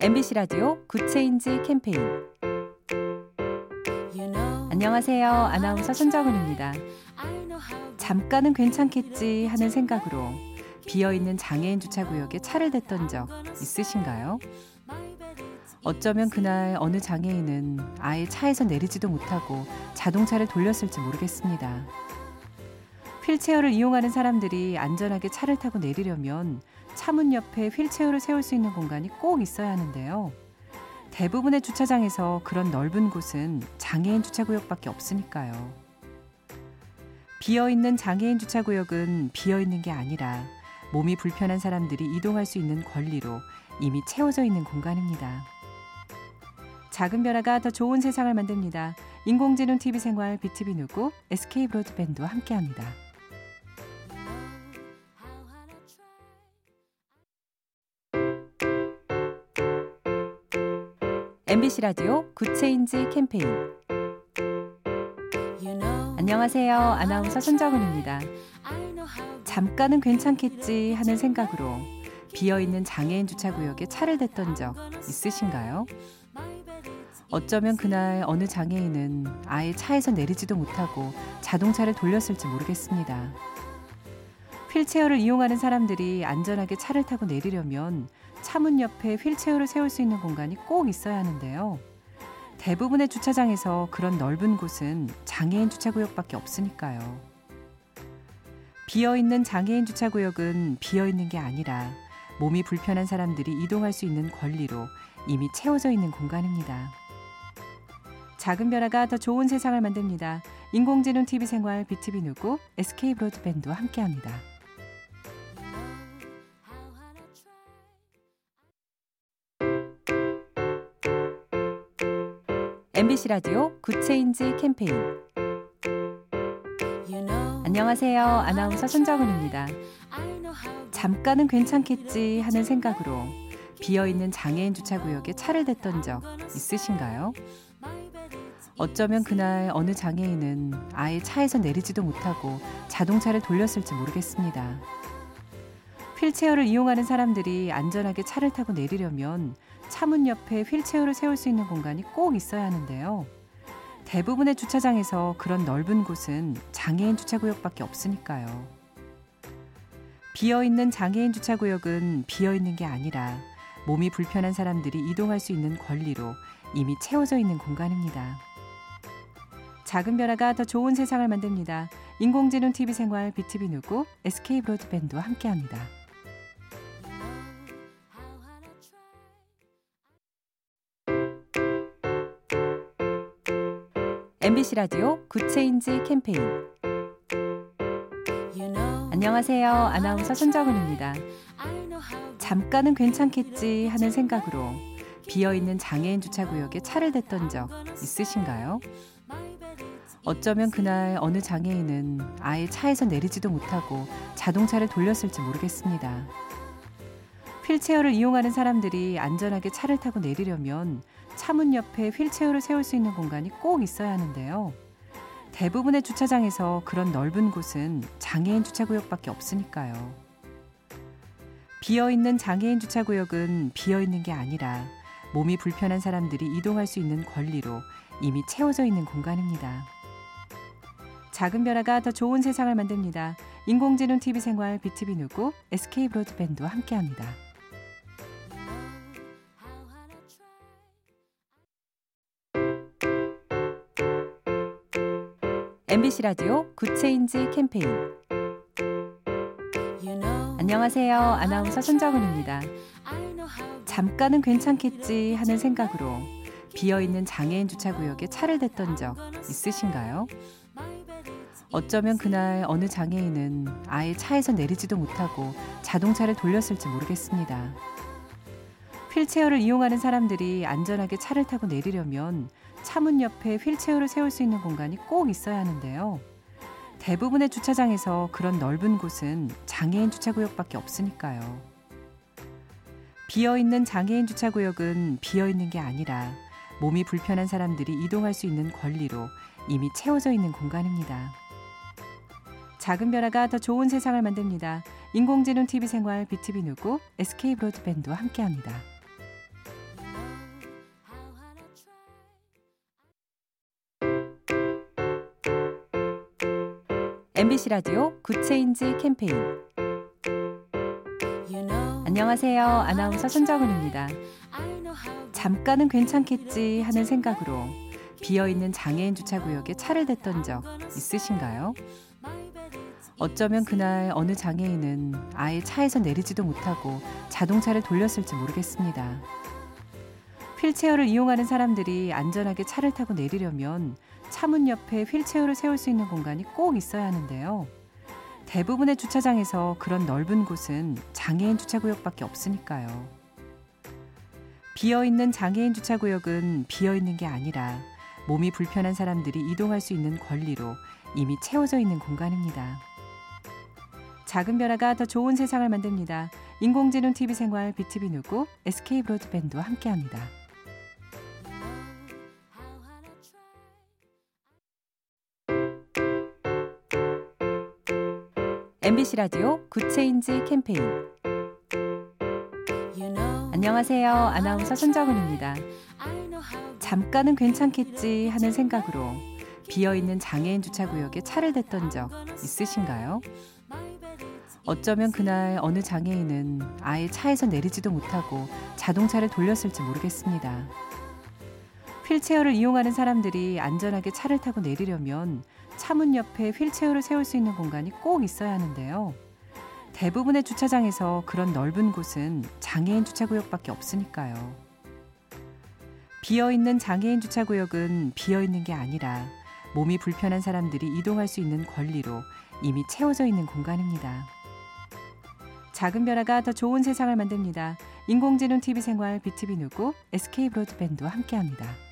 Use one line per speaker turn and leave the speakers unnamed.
MBC 라디오 Good Change 캠페인 안녕하세요. 아나운서 손정은입니다. 잠깐은 괜찮겠지 하는 생각으로 비어있는 장애인 주차구역에 차를 댔던 적 있으신가요? 어쩌면 그날 어느 장애인은 아예 차에서 내리지도 못하고 자동차를 돌렸을지 모르겠습니다. 휠체어를 이용하는 사람들이 안전하게 차를 타고 내리려면 차문 옆에 휠체어를 세울 수 있는 공간이 꼭 있어야 하는데요. 대부분의 주차장에서 그런 넓은 곳은 장애인 주차구역밖에 없으니까요. 비어있는 장애인 주차구역은 비어있는 게 아니라 몸이 불편한 사람들이 이동할 수 있는 권리로 이미 채워져 있는 공간입니다. 작은 변화가 더 좋은 세상을 만듭니다. 인공지능 TV 생활 BTV 누구 SK 브로드밴드와 함께합니다. MBC 라디오 Good Change 캠페인 안녕하세요. 아나운서 손정은입니다. 잠깐은 괜찮겠지 하는 생각으로 비어있는 장애인 주차구역에 차를 댔던 적 있으신가요? 어쩌면 그날 어느 장애인은 아예 차에서 내리지도 못하고 자동차를 돌렸을지 모르겠습니다. 휠체어를 이용하는 사람들이 안전하게 차를 타고 내리려면 차문 옆에 휠체어를 세울 수 있는 공간이 꼭 있어야 하는데요. 대부분의 주차장에서 그런 넓은 곳은 장애인 주차구역밖에 없으니까요. 비어있는 장애인 주차구역은 비어있는 게 아니라 몸이 불편한 사람들이 이동할 수 있는 권리로 이미 채워져 있는 공간입니다. 작은 변화가 더 좋은 세상을 만듭니다. 인공지능 TV 생활 BTV 누구 SK 브로드밴드와 함께합니다. MBC 라디오 Good Change 캠페인 안녕하세요. 아나운서 손정은입니다. 잠깐은 괜찮겠지 하는 생각으로 비어있는 장애인 주차구역에 차를 댔던 적 있으신가요? 어쩌면 그날 어느 장애인은 아예 차에서 내리지도 못하고 자동차를 돌렸을지 모르겠습니다. 휠체어를 이용하는 사람들이 안전하게 차를 타고 내리려면 차문 옆에 휠체어를 세울 수 있는 공간이 꼭 있어야 하는데요. 대부분의 주차장에서 그런 넓은 곳은 장애인 주차구역밖에 없으니까요. 비어있는 장애인 주차구역은 비어있는 게 아니라 몸이 불편한 사람들이 이동할 수 있는 권리로 이미 채워져 있는 공간입니다. 작은 변화가 더 좋은 세상을 만듭니다. 인공지능 TV 생활 BTV 누구 SK 브로드밴드와 함께합니다. MBC 라디오 Good Change 캠페인 안녕하세요. 아나운서 손정은입니다. 잠깐은 괜찮겠지 하는 생각으로 비어있는 장애인 주차구역에 차를 댔던 적 있으신가요? 어쩌면 그날 어느 장애인은 아예 차에서 내리지도 못하고 자동차를 돌렸을지 모르겠습니다. 휠체어를 이용하는 사람들이 안전하게 차를 타고 내리려면 차문 옆에 휠체어를 세울 수 있는 공간이 꼭 있어야 하는데요. 대부분의 주차장에서 그런 넓은 곳은 장애인 주차구역밖에 없으니까요. 비어있는 장애인 주차구역은 비어있는 게 아니라 몸이 불편한 사람들이 이동할 수 있는 권리로 이미 채워져 있는 공간입니다. 작은 변화가 더 좋은 세상을 만듭니다. 인공지능 TV 생활 BTV 누구 SK 브로드밴드와 함께합니다. MBC 라디오 Good Change 캠페인 안녕하세요. 아나운서 손정은입니다. 잠깐은 괜찮겠지 하는 생각으로 비어있는 장애인 주차구역에 차를 댔던 적 있으신가요? 어쩌면 그날 어느 장애인은 아예 차에서 내리지도 못하고 자동차를 돌렸을지 모르겠습니다. 휠체어를 이용하는 사람들이 안전하게 차를 타고 내리려면 차문 옆에 휠체어를 세울 수 있는 공간이 꼭 있어야 하는데요. 대부분의 주차장에서 그런 넓은 곳은 장애인 주차구역밖에 없으니까요. 비어있는 장애인 주차구역은 비어있는 게 아니라 몸이 불편한 사람들이 이동할 수 있는 권리로 이미 채워져 있는 공간입니다. 작은 변화가 더 좋은 세상을 만듭니다. 인공지능 TV 생활 BTV 누구 SK 브로드밴드와 함께합니다. MBC 라디오 Good Change 캠페인 안녕하세요. 아나운서 손정은입니다. 잠깐은 괜찮겠지 하는 생각으로 비어있는 장애인 주차구역에 차를 댔던 적 있으신가요? 어쩌면 그날 어느 장애인은 아예 차에서 내리지도 못하고 자동차를 돌렸을지 모르겠습니다. 휠체어를 이용하는 사람들이 안전하게 차를 타고 내리려면 차문 옆에 휠체어를 세울 수 있는 공간이 꼭 있어야 하는데요. 대부분의 주차장에서 그런 넓은 곳은 장애인 주차구역밖에 없으니까요. 비어있는 장애인 주차구역은 비어있는 게 아니라 몸이 불편한 사람들이 이동할 수 있는 권리로 이미 채워져 있는 공간입니다. 작은 변화가 더 좋은 세상을 만듭니다. 인공지능 TV 생활 BTV 누구 SK 브로드밴드와 함께합니다. MBC 라디오 Good Change 캠페인 안녕하세요. 아나운서 손정은입니다. 잠깐은 괜찮겠지 하는 생각으로 비어있는 장애인 주차구역에 차를 댔던 적 있으신가요? 어쩌면 그날 어느 장애인은 아예 차에서 내리지도 못하고 자동차를 돌렸을지 모르겠습니다. 휠체어를 이용하는 사람들이 안전하게 차를 타고 내리려면 차문 옆에 휠체어를 세울 수 있는 공간이 꼭 있어야 하는데요. 대부분의 주차장에서 그런 넓은 곳은 장애인 주차구역밖에 없으니까요. 비어있는 장애인 주차구역은 비어있는 게 아니라 몸이 불편한 사람들이 이동할 수 있는 권리로 이미 채워져 있는 공간입니다. 작은 변화가 더 좋은 세상을 만듭니다. 인공지능 TV 생활 BTV 누구 SK 브로드밴드와 함께합니다.